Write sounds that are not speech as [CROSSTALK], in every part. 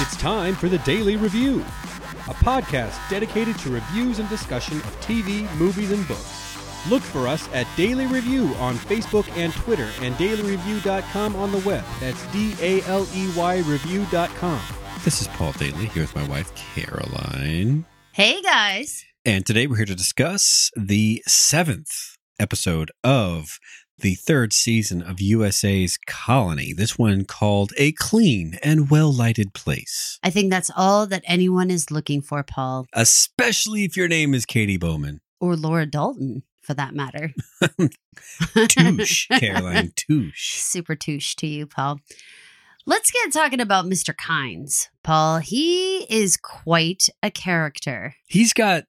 It's time for the Daley Review, a podcast dedicated to reviews and discussion of TV, movies, and books. Look for us at Daley Review on Facebook and Twitter and daleyreview.com on the web. That's D A L E Y review.com. This is Paul Daley here with my wife, Caroline. Hey guys. And today we're here to discuss the seventh episode of the third season of USA's Colony. This one called A Clean and Well Lighted Place. I think that's all that anyone is looking for, Paul. Especially if your name is Katie Bowman. Or Laura Dalton, for that matter. [LAUGHS] touche, Caroline, touche. [LAUGHS] Super touche to you, Paul. Let's get talking about Mr. Kynes, Paul. He is quite a character. He's got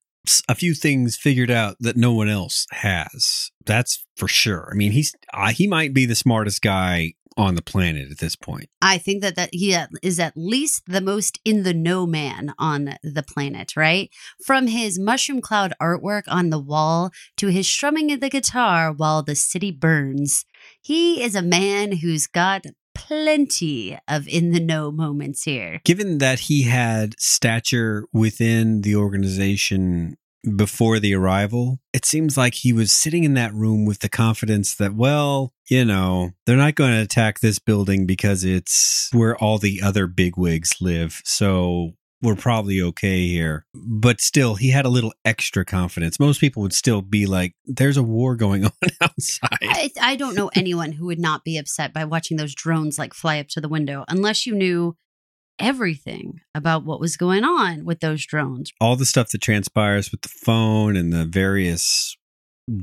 a few things figured out that no one else has. That's for sure. I mean, he's uh, he might be the smartest guy on the planet at this point. I think that that he is at least the most in the know man on the planet, right? From his mushroom cloud artwork on the wall to his strumming of the guitar while the city burns. He is a man who's got plenty of in the know moments here. Given that he had stature within the organization before the arrival, it seems like he was sitting in that room with the confidence that, well, you know, they're not going to attack this building because it's where all the other bigwigs live. So we're probably okay here. But still, he had a little extra confidence. Most people would still be like, there's a war going [LAUGHS] on outside. I, I don't know anyone who would not be upset by watching those drones like fly up to the window unless you knew everything about what was going on with those drones. All the stuff that transpires with the phone and the various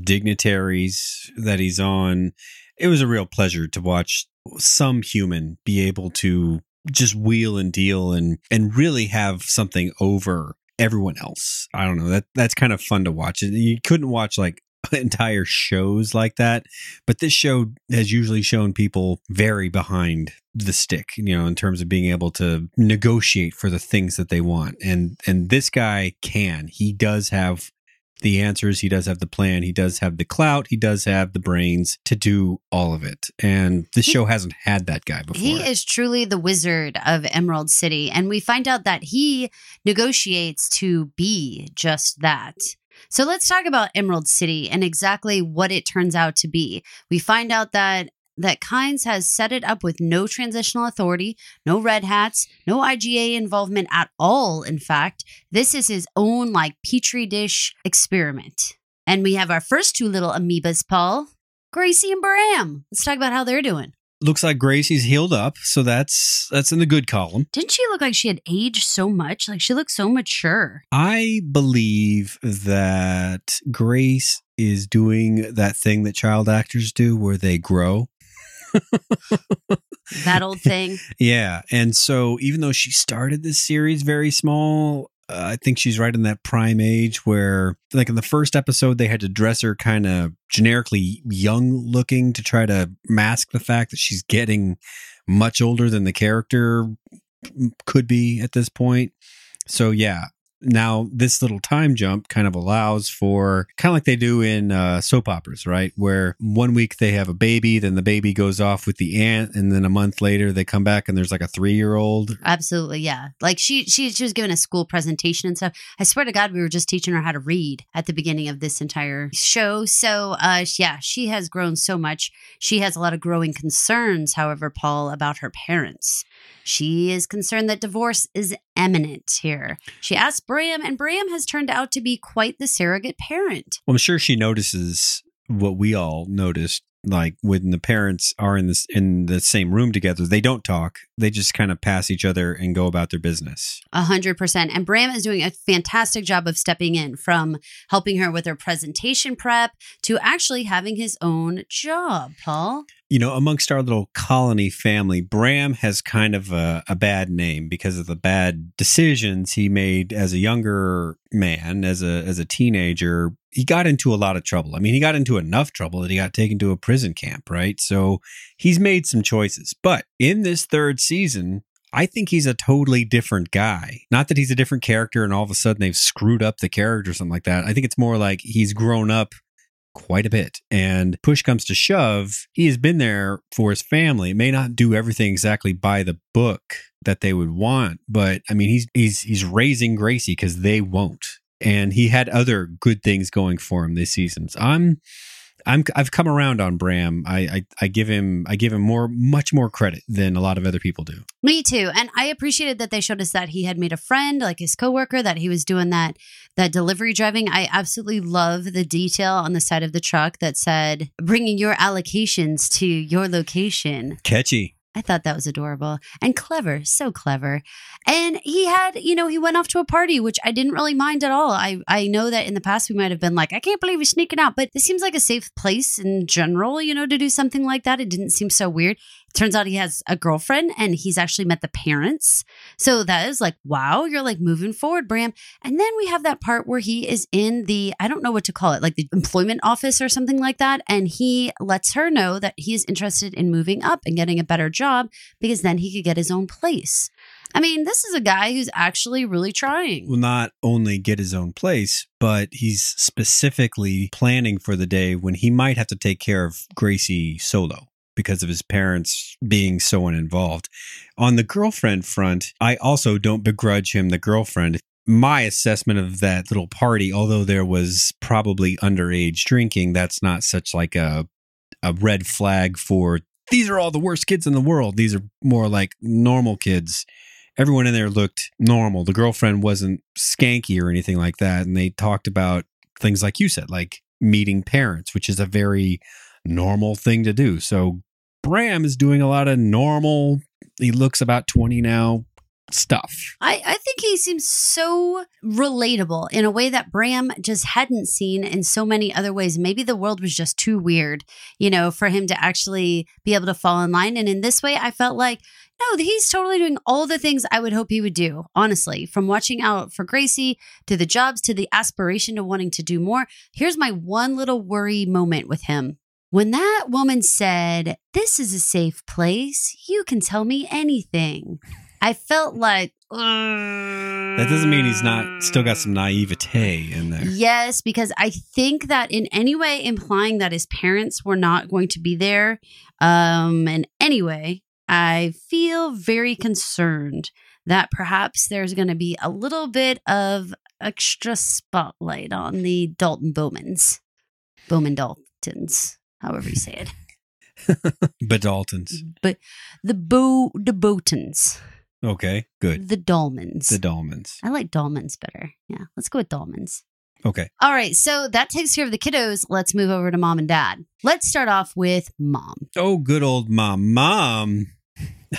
dignitaries that he's on. It was a real pleasure to watch some human be able to just wheel and deal and and really have something over everyone else. I don't know. That that's kind of fun to watch. You couldn't watch like [LAUGHS] entire shows like that, but this show has usually shown people very behind the stick, you know, in terms of being able to negotiate for the things that they want. And and this guy can. He does have the answers. He does have the plan. He does have the clout. He does have the brains to do all of it. And this he, show hasn't had that guy before. He is truly the wizard of Emerald City. And we find out that he negotiates to be just that. So let's talk about Emerald City and exactly what it turns out to be. We find out that that Kynes has set it up with no transitional authority, no red hats, no IGA involvement at all. In fact, this is his own like petri dish experiment. And we have our first two little amoebas, Paul, Gracie and Bram. Let's talk about how they're doing. Looks like Gracie's healed up, so that's that's in the good column. Didn't she look like she had aged so much? Like she looked so mature. I believe that Grace is doing that thing that child actors do where they grow that old [LAUGHS] thing. Yeah. And so even though she started this series very small, uh, I think she's right in that prime age where, like in the first episode, they had to dress her kind of generically young looking to try to mask the fact that she's getting much older than the character could be at this point. So, yeah, now this little time jump kind of allows for kind of like they do in uh, soap operas right? Where one week they have a baby then the baby goes off with the aunt and then a month later they come back and there's like a three year old absolutely yeah. Like she, she she was giving a school presentation and stuff. I swear to god we were just teaching her how to read at the beginning of this entire show. So uh yeah she has grown so much. She has a lot of growing concerns however paul about her parents. She is concerned that divorce is imminent here. She asks Bram, and Bram has turned out to be quite the surrogate parent. Well, I'm sure she notices what we all noticed like when the parents are in this in the same room together they don't talk they just kind of pass each other and go about their business a hundred percent and bram is doing a fantastic job of stepping in from helping her with her presentation prep to actually having his own job paul you know, amongst our little colony family, Bram has kind of a, a, bad name because of the bad decisions he made as a younger man, as a as a teenager. He got into a lot of trouble. I mean, he got into enough trouble that he got taken to a prison camp, right? So he's made some choices. But in this third season, I think he's a totally different guy. Not that he's a different character and all of a sudden they've screwed up the character or something like that. I think it's more like he's grown up quite a bit. And push comes to shove, he has been there for his family. May not do everything exactly by the book that they would want, but I mean, he's he's he's raising Gracie because they won't. And he had other good things going for him this season. So I'm I'm I've come around on Bram. I, I I give him I give him more much more credit than a lot of other people do. Me too. And I appreciated that they showed us that he had made a friend, like his coworker, that he was doing that that delivery driving. I absolutely love the detail on the side of the truck that said bringing your allocations to your location. Catchy. I thought that was adorable and clever, so clever. And he had, you know, he went off to a party, which I didn't really mind at all. I, I know that in the past we might have been like, I can't believe he's sneaking out, but this seems like a safe place in general, you know, to do something like that. It didn't seem so weird. Turns out he has a girlfriend and he's actually met the parents. So that is like, wow, you're like moving forward, Bram. And then we have that part where he is in the, I don't know what to call it, like the employment office or something like that. And he lets her know that he's interested in moving up and getting a better job because then he could get his own place. I mean, this is a guy who's actually really trying. will not only get his own place, but he's specifically planning for the day when he might have to take care of Gracie solo because of his parents being so uninvolved. On the girlfriend front, I also don't begrudge him the girlfriend. My assessment of that little party, although there was probably underage drinking, that's not such like a a red flag for these are all the worst kids in the world. These are more like normal kids everyone in there looked normal. The girlfriend wasn't skanky or anything like that. And they talked about things like you said, like meeting parents, which is a very normal thing to do. So Bram is doing a lot of normal, he looks about 20 now stuff. I, I think he seems so relatable in a way that Bram just hadn't seen in so many other ways. Maybe the world was just too weird, you know, for him to actually be able to fall in line. And in this way, I felt like, no, he's totally doing all the things I would hope he would do, honestly, from watching out for Gracie to the jobs to the aspiration to wanting to do more. Here's my one little worry moment with him. When that woman said, This is a safe place, you can tell me anything. I felt like that doesn't mean he's not still got some naivete in there. Yes, because I think that in any way implying that his parents were not going to be there um in any way, I feel very concerned that perhaps there's going to be a little bit of extra spotlight on the Dalton Bowmans. Bowman Daltons, however you say it. [LAUGHS] but Daltons. But the Bo the Bowtons. Okay, good. The Dolmans. The Dolmans. I like Dolmans better. Yeah, let's go with Dolmans. Okay. All right, so that takes care of the kiddos. Let's move over to mom and dad. Let's start off with mom. Oh, good old mom. Mom.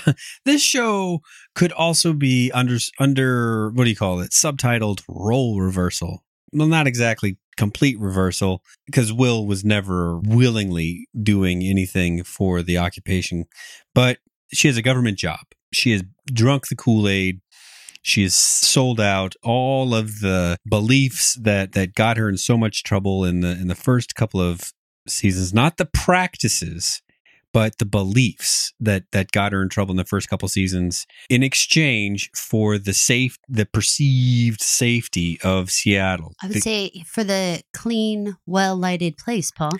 [LAUGHS] this show could also be under under what do you call it? Subtitled role reversal. Well, not exactly complete reversal because Will was never willingly doing anything for the occupation, but she has a government job. She has drunk the Kool-Aid. She has sold out all of the beliefs that that got her in so much trouble in the in the first couple of seasons, not the practices but the beliefs that that got her in trouble in the first couple seasons in exchange for the safe the perceived safety of Seattle. I would The- say for the clean, well lighted place, Paul.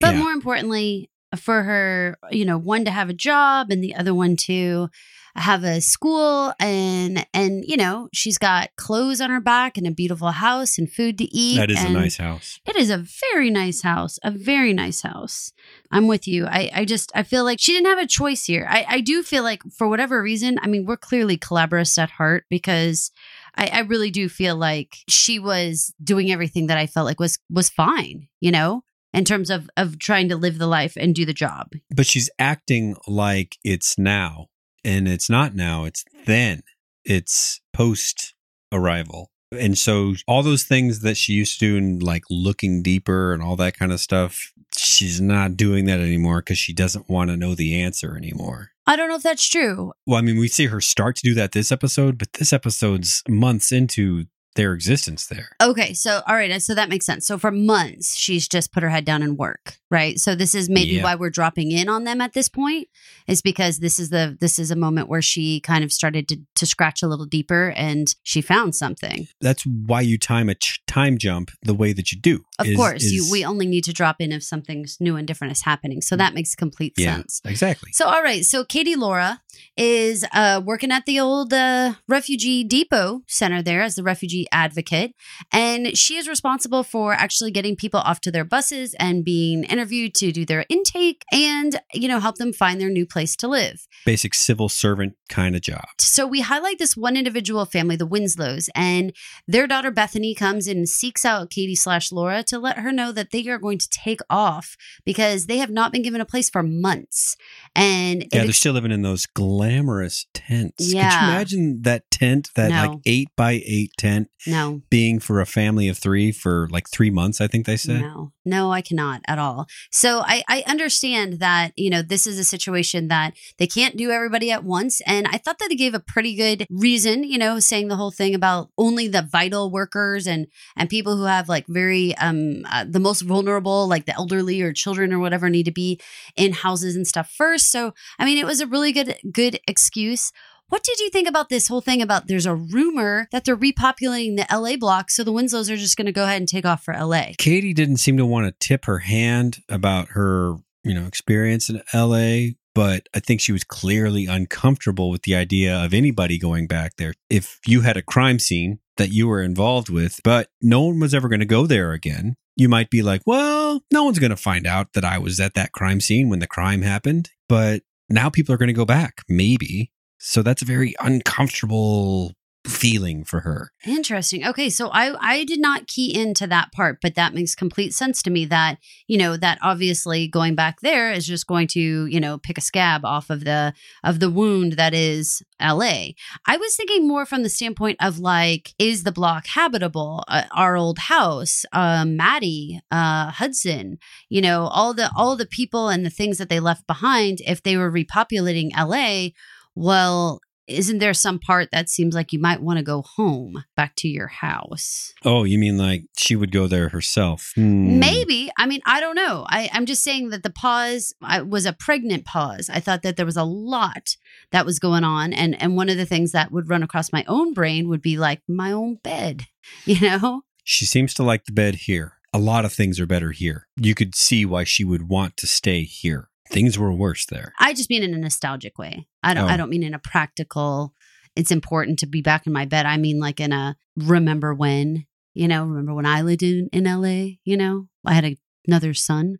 But Yeah. more importantly, for her, you know, one to have a job and the other one to have a school and and you know she's got clothes on her back and a beautiful house and food to eat that is a nice house. it is a very nice house a very nice house i'm with you i i just i feel like she didn't have a choice here i i do feel like for whatever reason i mean we're clearly collaborators at heart because I, I really do feel like she was doing everything that I felt like was was fine, you know, in terms of of trying to live the life and do the job. But she's acting like it's now, and it's not now, it's then. It's post arrival. And so all those things that she used to do and like looking deeper and all that kind of stuff, she's not doing that anymore because she doesn't want to know the answer anymore. I don't know if that's true. Well, I mean, we see her start to do that this episode, but this episode's months into their existence there. Okay, so all right, so that makes sense. So for months, she's just put her head down and work, right? So this is maybe Yeah. why we're dropping in on them at this point, is because this is the this is a moment where she kind of started to to scratch a little deeper and she found something. That's why you time a ch- time jump the way that you do. Of is- course, you, we only need to drop in if something's new and different is happening. So that makes complete yeah, sense. exactly. So, all right. So, Katie Laura is uh, working at the old uh, refugee depot center there as the refugee advocate. And she is responsible for actually getting people off to their buses and being interviewed to do their intake and, you know, help them find their new place to live. Basic civil servant kind of job. So, we highlight this one individual family, the Winslows, and their daughter Bethany comes and seeks out Katie slash Laura to let her know that they are going to take off because they have not been given a place for months. And Yeah, they're still living in those glamorous tents. Could Yeah. you imagine that tent, that No. like eight by eight tent, no, being for a family of three for like three months? I think they said. No, no, I cannot at all. So I, I understand that, you know, this is a situation that they can't do everybody at once. And I thought that they gave a pretty good reason, you know, saying the whole thing about only the vital workers and, and people who have like very, um, uh, the most vulnerable, like the elderly or children or whatever need to be in houses and stuff first. So, I mean, it was a really good, good excuse. What did you think about this whole thing about there's a rumor that they're repopulating the LA block so the Winslows are just going to go ahead and take off for LA? Katie didn't seem to want to tip her hand about her, you know, experience in LA, but I think she was clearly uncomfortable with the idea of anybody going back there. If you had a crime scene that you were involved with, but no one was ever going to go there again, you might be like, well, no one's going to find out that I was at that crime scene when the crime happened. But now people are going to go back, maybe. So that's a very uncomfortable feeling for her. Interesting. Okay, so I I did not key into that part, but that makes complete sense to me that, you know, that obviously going back there is just going to, you know, pick a scab off of the of the wound that is LA. I was thinking more from the standpoint of like is the block habitable? Uh, our old house, uh Maddie, uh Hudson, you know, all the all the people and the things that they left behind if they were repopulating LA, well, isn't there some part that seems like you might want to go home back to your house? Oh, you mean like she would go there herself? Hmm. Maybe. I mean, I don't know. I, I'm just saying that the pause I, was a pregnant pause. I thought that there was a lot that was going on. And, and one of the things that would run across my own brain would be like my own bed, [LAUGHS] you know? She seems to like the bed here. A lot of things are better here. You could see why she would want to stay here. Things were worse there. I just mean in a nostalgic way. I don't. Oh. I don't mean in a practical. It's important to be back in my bed. I mean like in a remember when. You know, remember when I lived in in L.A. You know, I had a, another son.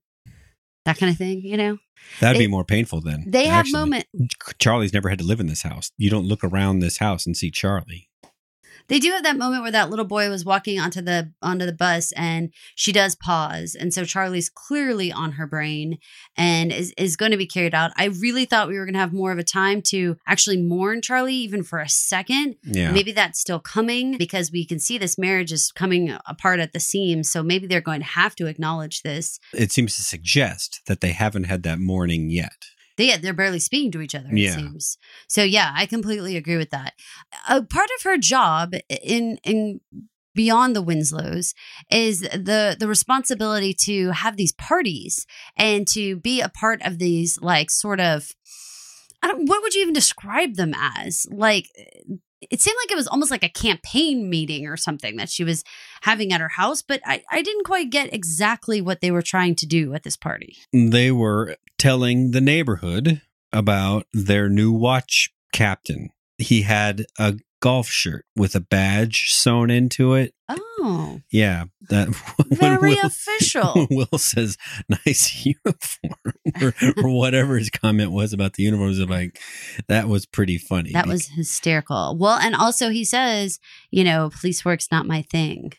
That kind of thing. You know, That'd be more painful then. they have actually. moment. Charlie's never had to live in this house. You don't look around this house and see Charlie. They do have that moment where that little boy was walking onto the onto the bus and she does pause. And so Charlie's clearly on her brain and is, is going to be carried out. I really thought we were going to have more of a time to actually mourn Charlie even for a second. Yeah. Maybe that's still coming because we can see this marriage is coming apart at the seams. So maybe they're going to have to acknowledge this. It seems to suggest that they haven't had that mourning yet. They, they're barely speaking to each other, it Yeah. seems. So yeah, I completely agree with that. A part of her job in in beyond the Winslows is the the responsibility to have these parties and to be a part of these like sort of I don't what would you even describe them as? Like eh, it seemed like it was almost like a campaign meeting or something that she was having at her house, but I, I didn't quite get exactly what they were trying to do at this party. They were telling the neighborhood about their new watch captain. He had a golf shirt with a badge sewn into it. Oh, Yeah, that [LAUGHS] very Will- official. [LAUGHS] Will says, "Nice [LAUGHS] uniform," or, or whatever his comment was about the uniforms. I'm like, that was pretty funny. That was hysterical. Well, and also he says, you know, police work's not my thing.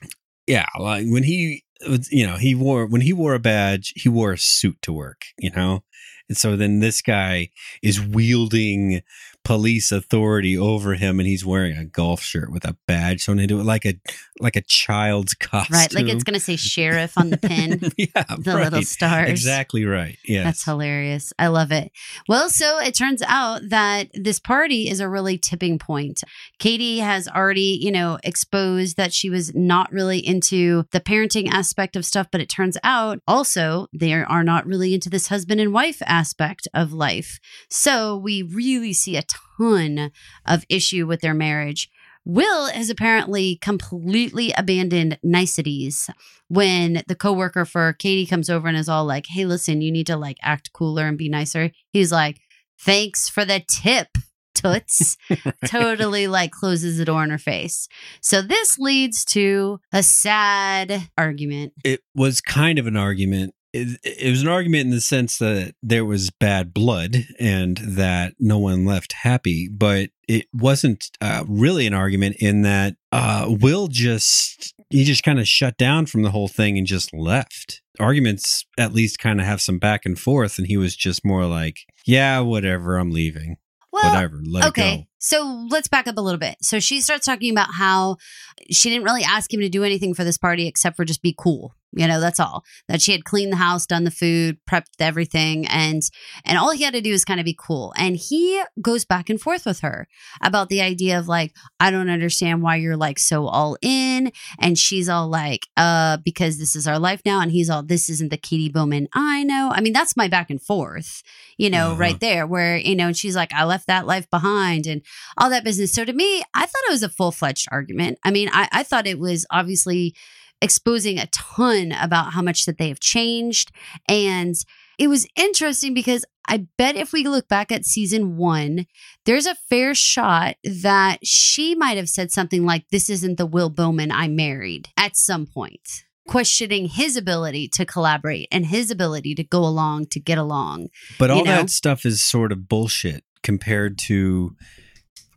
yeah. Like when he, you know, he wore when he wore a badge, he wore a suit to work. You know, and so then this guy is wielding police authority over him, and he's wearing a golf shirt with a badge sewn into it, like a like a child's costume. Right. Like it's going to say [LAUGHS] sheriff on the pin, [LAUGHS] yeah, the right. little stars. Exactly right. Yeah. That's hilarious. I love it. Well, so it turns out that this party is a really tipping point. Katie has already, you know, exposed that she was not really into the parenting aspect of stuff, but it turns out also they are not really into this husband and wife aspect of life. So we really see a ton of issue with their marriage Will has apparently completely abandoned niceties when the coworker for Katie comes over and is all like, "Hey, listen, you need to like act cooler and be nicer." He's like, "Thanks for the tip." Toots [LAUGHS] totally like closes the door in her face. So this leads to a sad argument. It was kind of an argument. It, it was an argument in the sense that there was bad blood and that no one left happy, but it wasn't uh, really an argument in that uh, Will just he just kind of shut down from the whole thing and just left. Arguments at least kind of have some back and forth, and he was just more like, "Yeah, whatever, I'm leaving." Well, whatever. Let okay. it go. Okay. So let's back up a little bit. So she starts talking about how she didn't really ask him to do anything for this party except for just be cool. You know, that's all. That she had cleaned the house, done the food, prepped everything, and and all he had to do is kind of be cool. And he goes back and forth with her about the idea of like, I don't understand why you're like so all in. And she's all like, uh, because this is our life now. And he's all, this isn't the Katie Bowman I know. I mean, that's my back and forth, you know, Uh-huh. right there, where, you know, and she's like, I left that life behind and all that business. So to me, I thought it was a full fledged argument. I mean, I, I thought it was obviously exposing a ton about how much that they have changed. And it was interesting because I bet if we look back at season one, there's a fair shot that she might have said something like, This isn't the Will Bowman I married at some point. Questioning his ability to collaborate and his ability to go along, to get along. But all know? that stuff is sort of bullshit compared to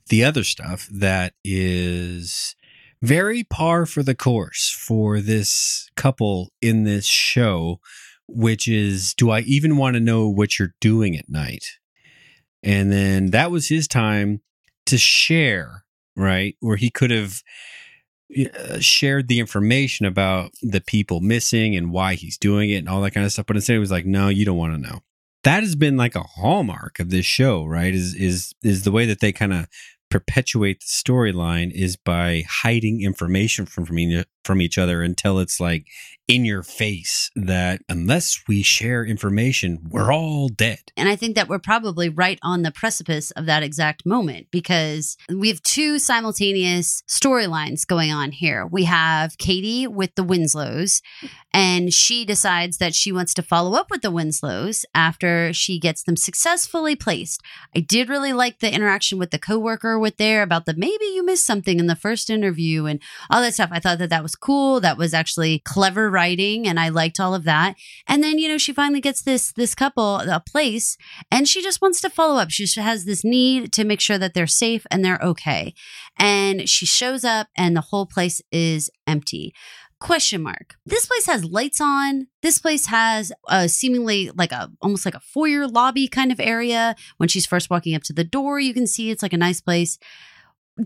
the other stuff that is very par for the course for this couple in this show, which is do I even want to know what you're doing at night? And then that was his time to share, right? Where he could have uh, shared the information about the people missing and why he's doing it and all that kind of stuff. But instead, he was like, no, you don't want to know that has been like a hallmark of this show, right? Is is is the way that they kind of perpetuate the storyline is by hiding information from from, from each other until it's like in your face that unless we share information, we're all dead. And I think that we're probably right on the precipice of that exact moment because we have two simultaneous storylines going on here. We have Katie with the Winslows, and she decides that she wants to follow up with the Winslows after she gets them successfully placed. I did really like the interaction with the coworker with there about the maybe you missed something in the first interview and all that stuff. I thought that that was cool. That was actually clever writing, and I liked all of that. And then you know she finally gets this this couple a place, and she just wants to follow up. She has this need to make sure that they're safe and they're okay. And she shows up, and the whole place is empty. Question mark. This place has lights on. This place has a seemingly like a almost like a foyer lobby kind of area. When she's first walking up to the door, you can see it's like a nice place.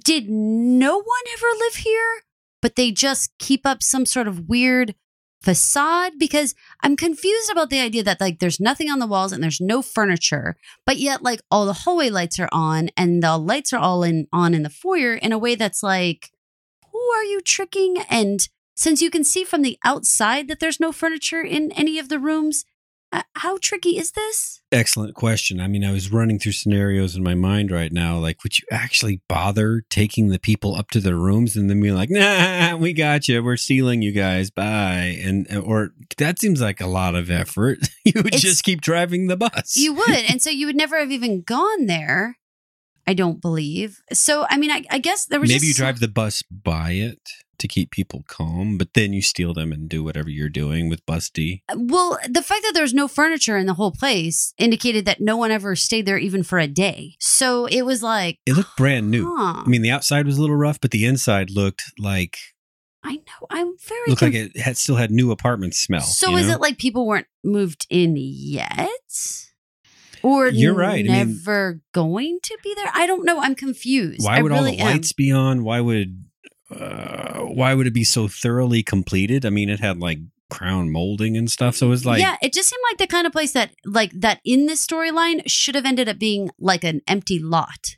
Did no one ever live here? But they just keep up some sort of weird facade because I'm confused about the idea that like there's nothing on the walls and there's no furniture, but yet like all the hallway lights are on and the lights are all in on in the foyer in a way that's like, who are you tricking? And since you can see from the outside that there's no furniture in any of the rooms, Uh, how tricky is this? Excellent question. I mean, I was running through scenarios in my mind right now. Like, would you actually bother taking the people up to their rooms and then be like, "Nah, we got you. We're stealing you guys. Bye." And or that seems like a lot of effort. [LAUGHS] you would It's- just keep driving the bus. You [LAUGHS] would, and so you would never have even gone there. I don't believe. So I mean, I, I guess there was Maybe just you drive the bus by it to keep people calm, but then you steal them and do whatever you're doing with Busty. Uh, well, the fact that there's no furniture in the whole place indicated that no one ever stayed there even for a day. So it was like, It looked brand new. huh. I mean, the outside was a little rough, but the inside looked like I know. I'm very looked like it had still had new apartment smell. So is know? it like people weren't moved in yet? Or You're right. I mean- never going to be there? I don't know. I'm confused. why would all really the am. lights be on? Why would uh, why would it be so thoroughly completed? I mean, it had like crown molding and stuff, so it was like yeah, it just seemed like the kind of place that, like, that in this storyline should have ended up being like an empty lot.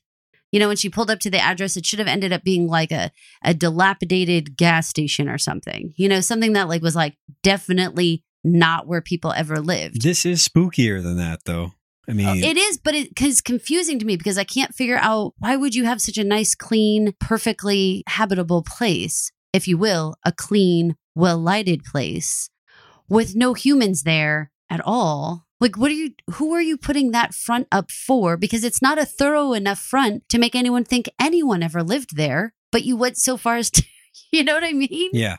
You know, when she pulled up to the address, it should have ended up being like a, a dilapidated gas station or something. You know, something that like was like definitely not where people ever lived. this is spookier than that, though. I mean, It is, but it is confusing to me because I can't figure out why would you have such a nice, clean, perfectly habitable place, if you will, a clean, well lighted place with no humans there at all. Like, what are you, who are you putting that front up for? Because it's not a thorough enough front to make anyone think anyone ever lived there, but you went so far as to, [LAUGHS] you know what I mean? yeah.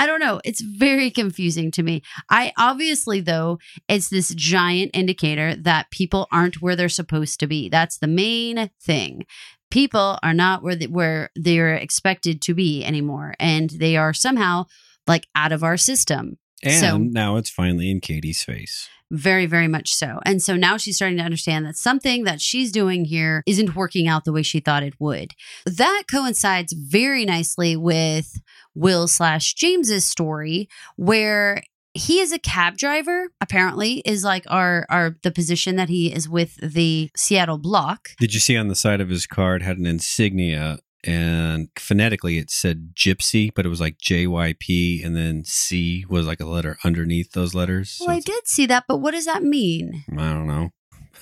I don't know. It's very confusing to me. I obviously, though, it's this giant indicator that people aren't where they're supposed to be. That's the main thing. People are not where they, where they're expected to be anymore, and they are somehow like out of our system. And So- now it's finally in Katie's face. Very, very much so. And so now she's starting to understand that something that she's doing here isn't working out the way she thought it would. That coincides very nicely with Will slash James's story, where he is a cab driver, apparently, is like our our the position that he is with the Seattle block. Did you see on the side of his card had an insignia and phonetically it said gypsy, but it was like JYP and then C was like a letter underneath those letters. So Well, I did see that, but what does that mean? I don't know.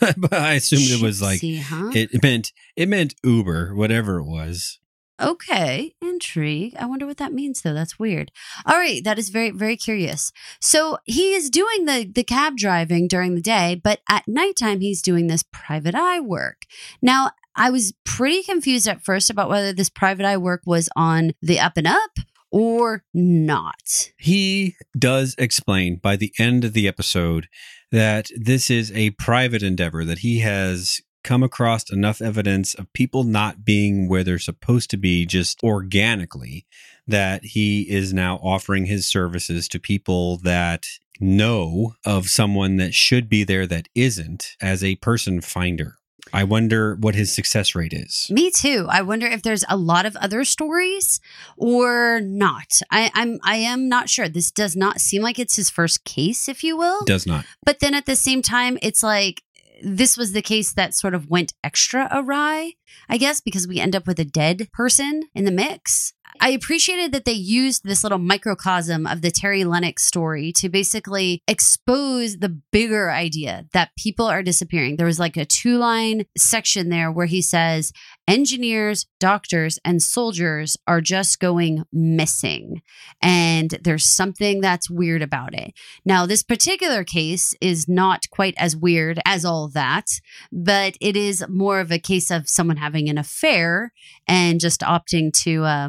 [LAUGHS] but I assumed it was like huh? it meant it meant Uber, whatever it was. Okay, intrigue. I wonder what that means though. That's weird. All right, that is very very curious. So he is doing the the cab driving during the day, but at nighttime he's doing this private eye work. Now, I was pretty confused at first about whether this private eye work was on the up and up or not. He does explain by the end of the episode that this is a private endeavor, that he has come across enough evidence of people not being where they're supposed to be just organically, that he is now offering his services to people that know of someone that should be there that isn't as a person finder. I wonder what his success rate is. Me too. I wonder if there's a lot of other stories or not. I, I'm I am not sure. This does not seem like it's his first case, if you will. Does not. But then at the same time, it's like this was the case that sort of went extra awry, I guess, because we end up with a dead person in the mix. I appreciated that they used this little microcosm of the Terry Lennox story to basically expose the bigger idea that people are disappearing. There was like a two line section there where he says, engineers, doctors, and soldiers are just going missing. And there's something that's weird about it. Now, this particular case is not quite as weird as all that, but it is more of a case of someone having an affair and just opting to uh,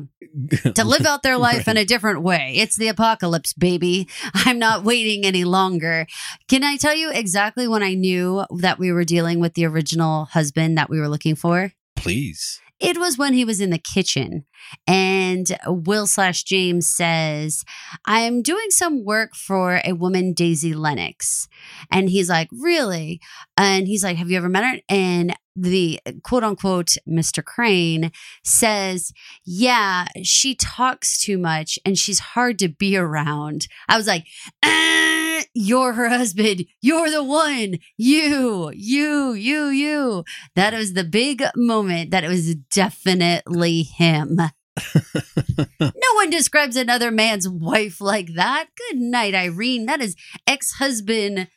to live out their [LAUGHS] life in a different way. It's the apocalypse, baby. I'm not waiting any longer. Can I tell you exactly when I knew that we were dealing with the original husband that we were looking for? Please. It was when he was in the kitchen and Will slash James says, I'm doing some work for a woman, Daisy Lennox. And he's like, Really? And he's like, Have you ever met her? And the quote unquote Mr. Crane says, Yeah, she talks too much and she's hard to be around. I was like, "Ah, You're her husband. You're the one. You, you, you, you. That was the big moment that it was definitely him. [LAUGHS] no one describes another man's wife like that. Good night, Irene. That is ex husband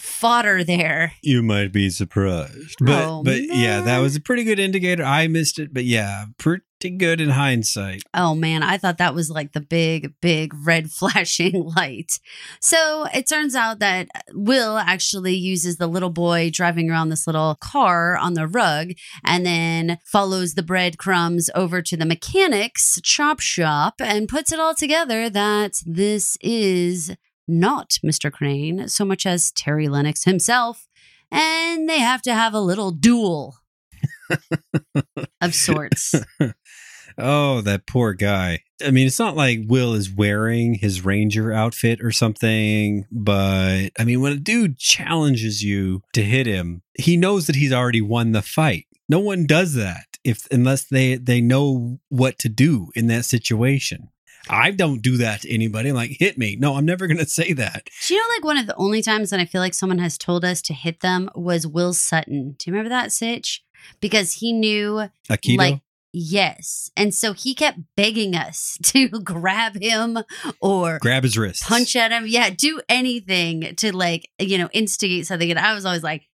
fodder there. You might be surprised. But Oh, but yeah, that was a pretty good indicator. I missed it, but yeah, pretty good in hindsight. Oh man, I thought that was like the big, big red [LAUGHS] flashing light. So it turns out that Will actually uses the little boy driving around this little car on the rug and then follows the breadcrumbs over to the mechanic's chop shop and puts it all together that this is not Mr. Crane so much as Terry Lennox himself. And they have to have a little duel of sorts. [LAUGHS] Oh, that poor guy. I mean, it's not like Will is wearing his ranger outfit or something, but I mean, when a dude challenges you to hit him, he knows that he's already won the fight. No one does that if unless they they know what to do in that situation. I don't do that to anybody. I'm like, hit me. No, I'm never going to say that. Do you know, like one of the only times that I feel like someone has told us to hit them was Will Sutton. Do you remember that sitch? Because he knew, Aikido? like, yes, and so he kept begging us [LAUGHS] to grab him or Grab his wrist. punch at him. Yeah, do anything to like you know instigate something. And I was always like,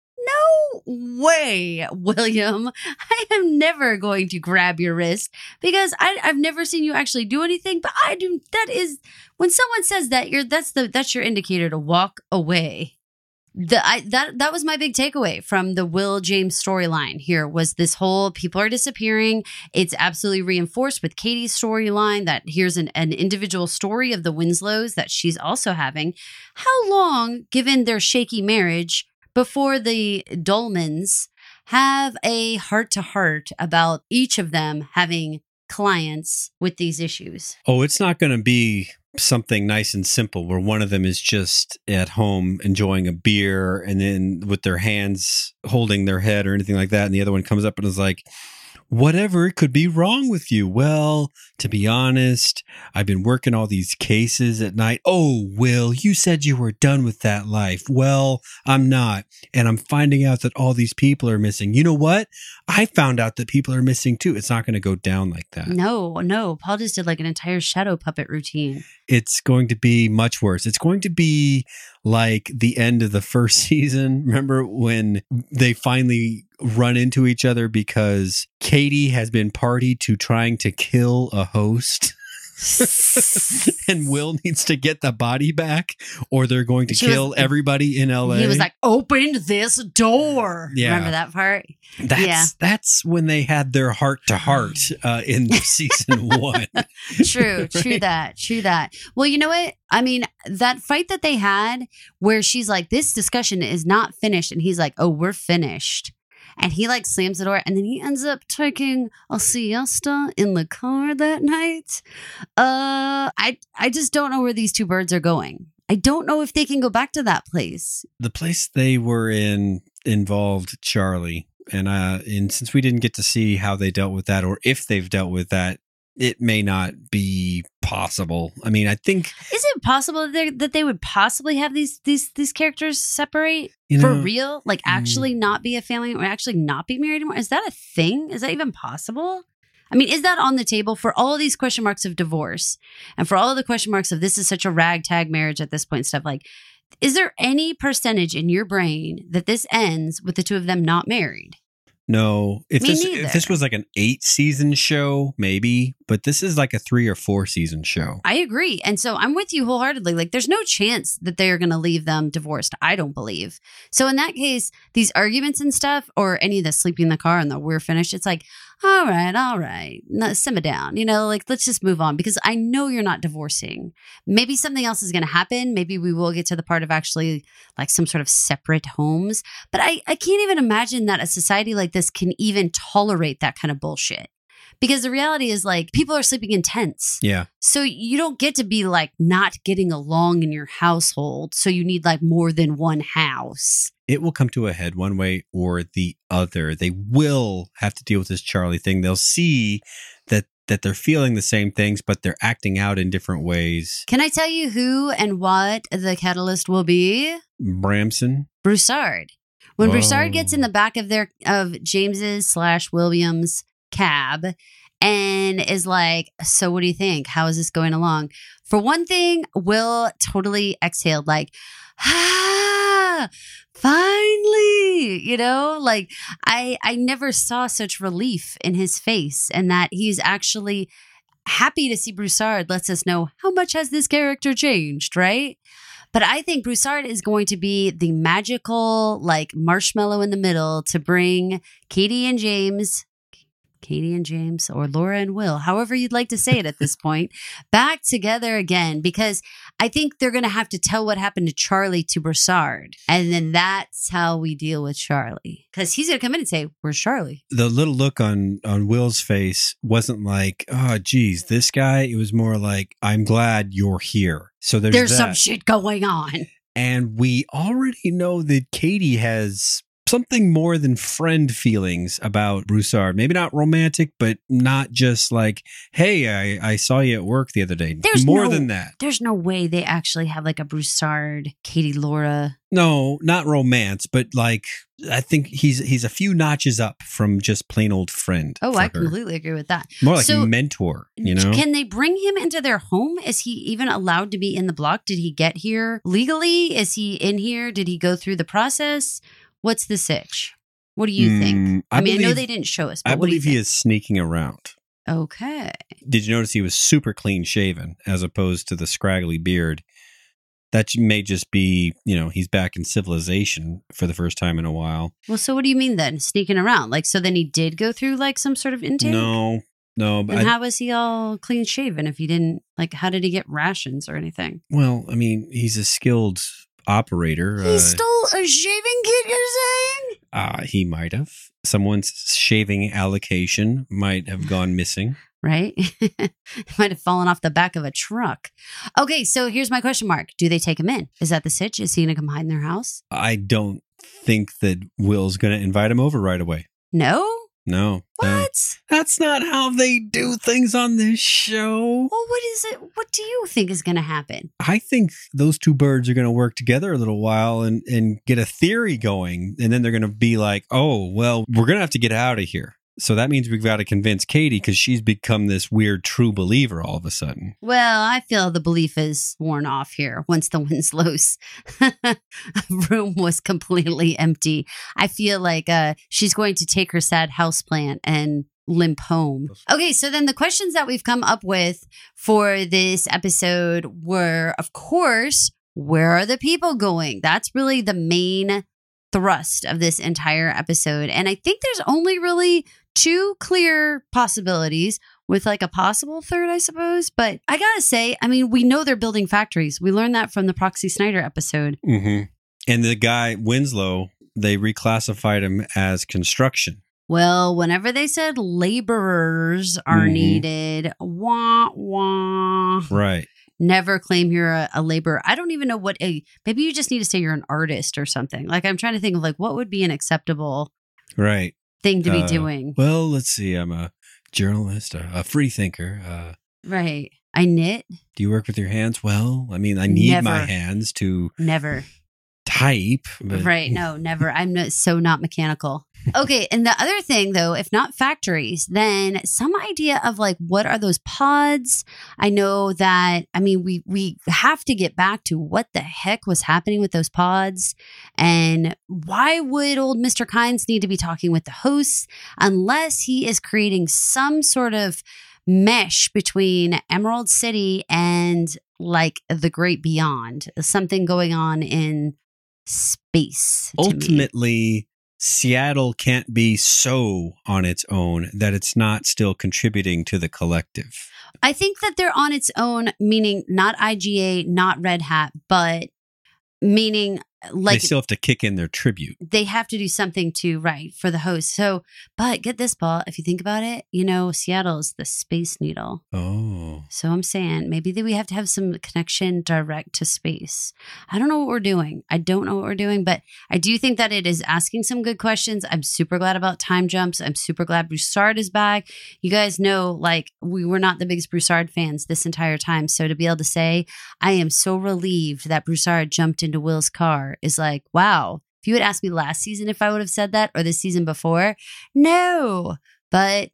way, William. [LAUGHS] I am never going to grab your wrist because I, I've never seen you actually do anything. But I do. That is when someone says that you're that's the that's your indicator to walk away. The I that that was my big takeaway from the Will James storyline here was this whole people are disappearing. It's absolutely reinforced with Katie's storyline that here's an, an individual story of the Winslows that she's also having. How long, given their shaky marriage, before the Dolmans have a heart to heart about each of them having clients with these issues? Oh, it's not going to be something nice and simple where one of them is just at home enjoying a beer and then with their hands holding their head or anything like that. And the other one comes up and is like, whatever could be wrong with you? Well, to be honest, I've been working all these cases at night. Oh, Will, you said you were done with that life. Well, I'm not. And I'm finding out that all these people are missing. You know what? I found out that people are missing too. It's not going to go down like that. No, no. Paul just did like an entire shadow puppet routine. It's going to be much worse. It's going to be like the end of the first [LAUGHS] season. Remember when they finally run into each other because Katie has been party to trying to kill a host? [LAUGHS] [LAUGHS] and Will needs to get the body back, or they're going to She was- kill everybody in LA. He was like, "Open this door." Yeah. Remember that part? that's yeah. that's when they had their heart to heart uh, in [LAUGHS] season one. True, true that, true that. Well, you know what? I mean, that fight that they had where she's like, "This discussion is not finished," and he's like, "Oh, we're finished." And he like slams the door, and then he ends up taking a siesta in the car that night. Uh, I I just don't know where these two birds are going. I don't know if they can go back to that place. the place they were in involved Charlie, and uh, and since we didn't get to see how they dealt with that, or if they've dealt with that, it may not be possible. I mean, I think Is it possible that they, that they would possibly have these these these characters separate you for real? Like mm. actually not be a family or actually not be married anymore? Is that a thing? Is that even possible? I mean, is that on the table for all these question marks of divorce and for all of the question marks of this is such a ragtag marriage at this point point stuff like is there any percentage in your brain that this ends with the two of them not married? No, if Me this neither. if this was like an eight season show, maybe, but this is like a three or four season show. I agree. And so I'm with you wholeheartedly. Like, there's no chance that they are going to leave them divorced. I don't believe. So, in that case, these arguments and stuff, or any of the sleeping in the car and the we're finished, it's like, all right, all right, no, simmer down. You know, like, let's just move on because I know you're not divorcing. Maybe something else is going to happen. Maybe we will get to the part of actually like some sort of separate homes. But I, I can't even imagine that a society like this can even tolerate that kind of bullshit. Because the reality is, like, people are sleeping in tents. Yeah, So you don't get to be like not getting along in your household. So you need like more than one house. it will come to a head one way or the other. They will have to deal with this Charlie thing. They'll see that that they're feeling the same things, but they're acting out in different ways. Can I tell you who and what the catalyst will be? Bramson, Broussard. When Whoa. Broussard gets in oh. the back of their of James's slash Williams cab and is like, "So what do you think? How is this going along?" For one thing, Will totally exhaled like, "Ah, finally!" You know, like I I never saw such relief in his face, and that he's actually happy to see Broussard. Lets us know how much has this character changed, right? But I think Broussard is going to be the magical, like marshmallow in the middle to bring Katie and James, Katie and James, or Laura and Will, however you'd like to say it at this [LAUGHS] point, back together again. Because I think they're going to have to tell what happened to Charlie to Broussard. And then that's how we deal with Charlie. Because he's going to come in and say, Where's Charlie? the little look on on Will's face wasn't like, "Oh, geez, this guy." It was more like, "I'm glad you're here." So there's, There's some shit going on. and we already know that Katie has something more than friend feelings about Broussard. Maybe not romantic, but not just like, "Hey, I I saw you at work the other day." There's more no- than that. There's no way they actually have like a Broussard, Katie, Laura. No, not romance, but like I think he's he's a few notches up from just plain old friend. Oh, I her. completely agree with that. more like So- mentor. You know, Can they bring him into their home? Is he even allowed to be in the block? Did he get here legally? Is he in here? Did he go through the process? What's the sitch? What do you think? Mm, I, mean, I know they didn't show us. But I what do you believe he is sneaking around. Okay. Did you notice he was super clean shaven as opposed to the scraggly beard? That may just be, you know, he's back in civilization for the first time in a while. Well, so what do you mean then? Sneaking around? Like, so then he did go through like some sort of intake? No, no, but Then I- how was he all clean shaven if he didn't, like, how did he get rations or anything? well, I mean, he's a skilled operator. he uh, stole a shaving kit, you're saying? uh, he might have. Someone's shaving allocation might have gone missing. Right? [LAUGHS] Might have fallen off the back of a truck. Okay, so here's my question mark. Do they take him in? Is that the sitch? Is he going to come hide in their house? I don't think that Will's going to invite him over right away. No? No. no. What? That's not how they do things on this show. Well, what is it? What do you think is going to happen? I think those two birds are going to work together a little while and, and get a theory going. And then they're going to be like, oh, well, we're going to have to get out of here. So that means we've got to convince Katie because she's become this weird true believer all of a sudden. Well, I feel the belief is worn off here once the [LAUGHS] Winslow's room was completely empty. I feel like uh, she's going to take her sad houseplant and limp home. Okay, so then the questions that we've come up with for this episode were, of course, where are the people going? That's really the main thrust of this entire episode. And I think there's only really two clear possibilities with like a possible third, I suppose. But I gotta say, I mean, we know they're building factories. We learned that from the Proxy Snyder episode. Mm-hmm. And the guy, Winslow, they reclassified him as construction. Well, whenever they said laborers are Mhm. needed, wah wah. Right. Never claim you're a, a laborer. I don't even know what a. Maybe you just need to say you're an artist or something. Like I'm trying to think of like what would be an acceptable Right. Thing to be Uh, doing. Well, let's see. I'm a journalist, a, a free thinker. Uh, Right. I knit. do you work with your hands? Well, I mean, I need my hands to Never. type. But Right. No, never. I'm not, so not mechanical. [LAUGHS] Okay. And the other thing, though, if not factories, then some idea of like what are those pods? I know that. I mean, we we have to get back to what the heck was happening with those pods, and why would old Mister Kynes need to be talking with the hosts unless he is creating some sort of mesh between Emerald City and like the great beyond, something going on in space. ultimately, Seattle can't be so on its own that it's not still contributing to the collective. I think that they're on its own, meaning not IGA, not Red Hat, but meaning like they still have to kick in their tribute. they have to do something to right for the host. So, but get this, Paul. If you think about it, you know, Seattle is the space needle. Oh, So I'm saying maybe that we have to have some connection direct to space. I don't know what we're doing. I don't know what we're doing, but I do think that it is asking some good questions. I'm super glad about time jumps. I'm super glad Broussard is back. You guys know, like, we were not the biggest Broussard fans this entire time. So to be able to say, I am so relieved that Broussard jumped into Will's car is like, wow. If you had asked me last season if I would have said that or the season before, no. But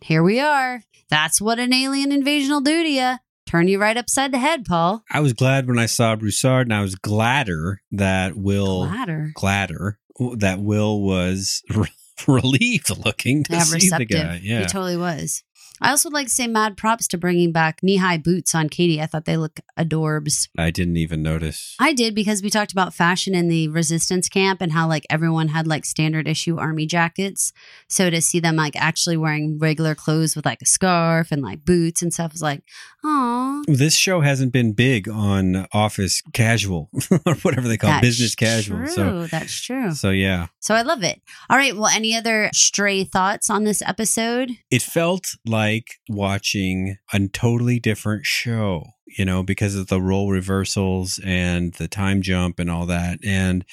here we are. That's what an alien invasion will do to you. Turn you right upside the head, Paul. I was glad when I saw Broussard, and I was gladder that Will Ladder. gladder that Will was [LAUGHS] relieved looking to Yeah, see receptive. the guy. Yeah, He totally was. I also would like to say mad props to bringing back knee high boots on Katie. I thought they look adorbs. I didn't even notice. I did because we talked about fashion in the resistance camp and how like everyone had like standard issue army jackets. So to see them like actually wearing regular clothes with like a scarf and like boots and stuff was like, oh, This show hasn't been big on office casual [LAUGHS] or whatever they call it, business casual. True. So, that's true. so yeah, So I love it. All right. Well, any other stray thoughts on this episode? it felt like watching a totally different show, you know, because of the role reversals and the time jump and all that. And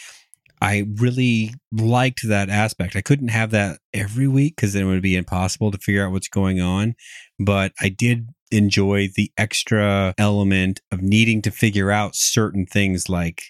I really liked that aspect. I couldn't have that every week because then it would be impossible to figure out what's going on. But I did enjoy the extra element of needing to figure out certain things like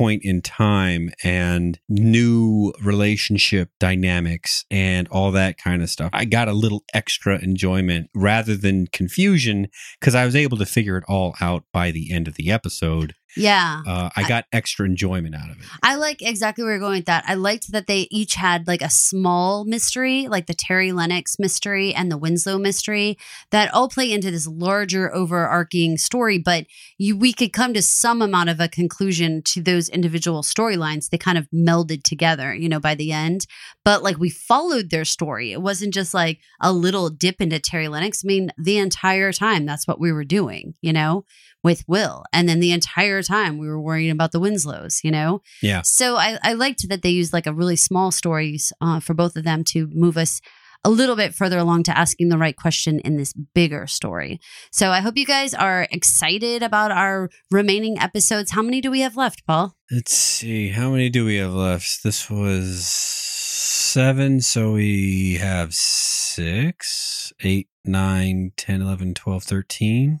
point in time and new relationship dynamics and all that kind of stuff. I got a little extra enjoyment rather than confusion because I was able to figure it all out by the end of the episode. Yeah. Uh, I got extra enjoyment out of it. I like exactly where you're going with that. I liked that they each had like a small mystery, like the Terry Lennox mystery and the Winslow mystery, that all play into this larger overarching story. But you, we could come to some amount of a conclusion to those individual storylines. They kind of melded together, you know, by the end. But like we followed their story. It wasn't just like a little dip into Terry Lennox. I mean, the entire time that's what we were doing, you know, with Will. And then the entire time we were worrying about the Winslows, you know? Yeah. So I, I liked that they used like a really small stories uh, for both of them to move us a little bit further along to asking the right question in this bigger story. So I hope you guys are excited about our remaining episodes. How many do we have left, Paul? Let's see. How many do we have left? This was seven. So we have six, eight, nine, 10, 11, 12, 13.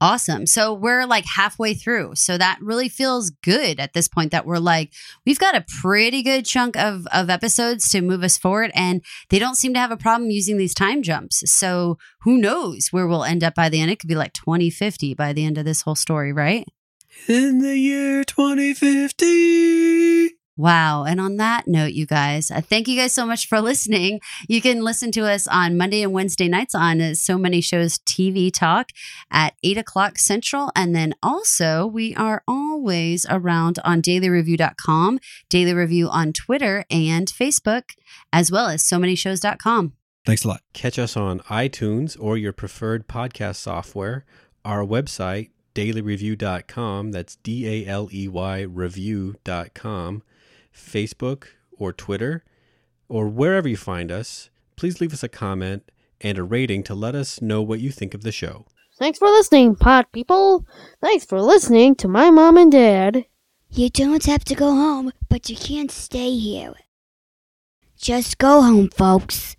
Awesome. So we're like halfway through. So that really feels good at this point that we're like, we've got a pretty good chunk of, of episodes to move us forward. And they don't seem to have a problem using these time jumps. So who knows where we'll end up by the end? It could be like 2050 by the end of this whole story, right? In the year 2050. Wow. And on that note, you guys, uh, thank you guys so much for [LAUGHS] listening. You can listen to us on Monday and Wednesday nights on uh, So Many Shows TV Talk at 8 o'clock Central. And then also, we are always around on daleyreview.com, Daley Review on Twitter and Facebook, as well as so many shows.com. Thanks a lot. Catch us on iTunes or your preferred podcast software, our website, daleyreview.com. That's D A L E Y review.com. Facebook or Twitter, or wherever you find us, please leave us a comment and a rating to let us know what you think of the show. Thanks for listening, pod people. Thanks for listening to my mom and dad. You don't have to go home, but you can't stay here. Just go home, folks.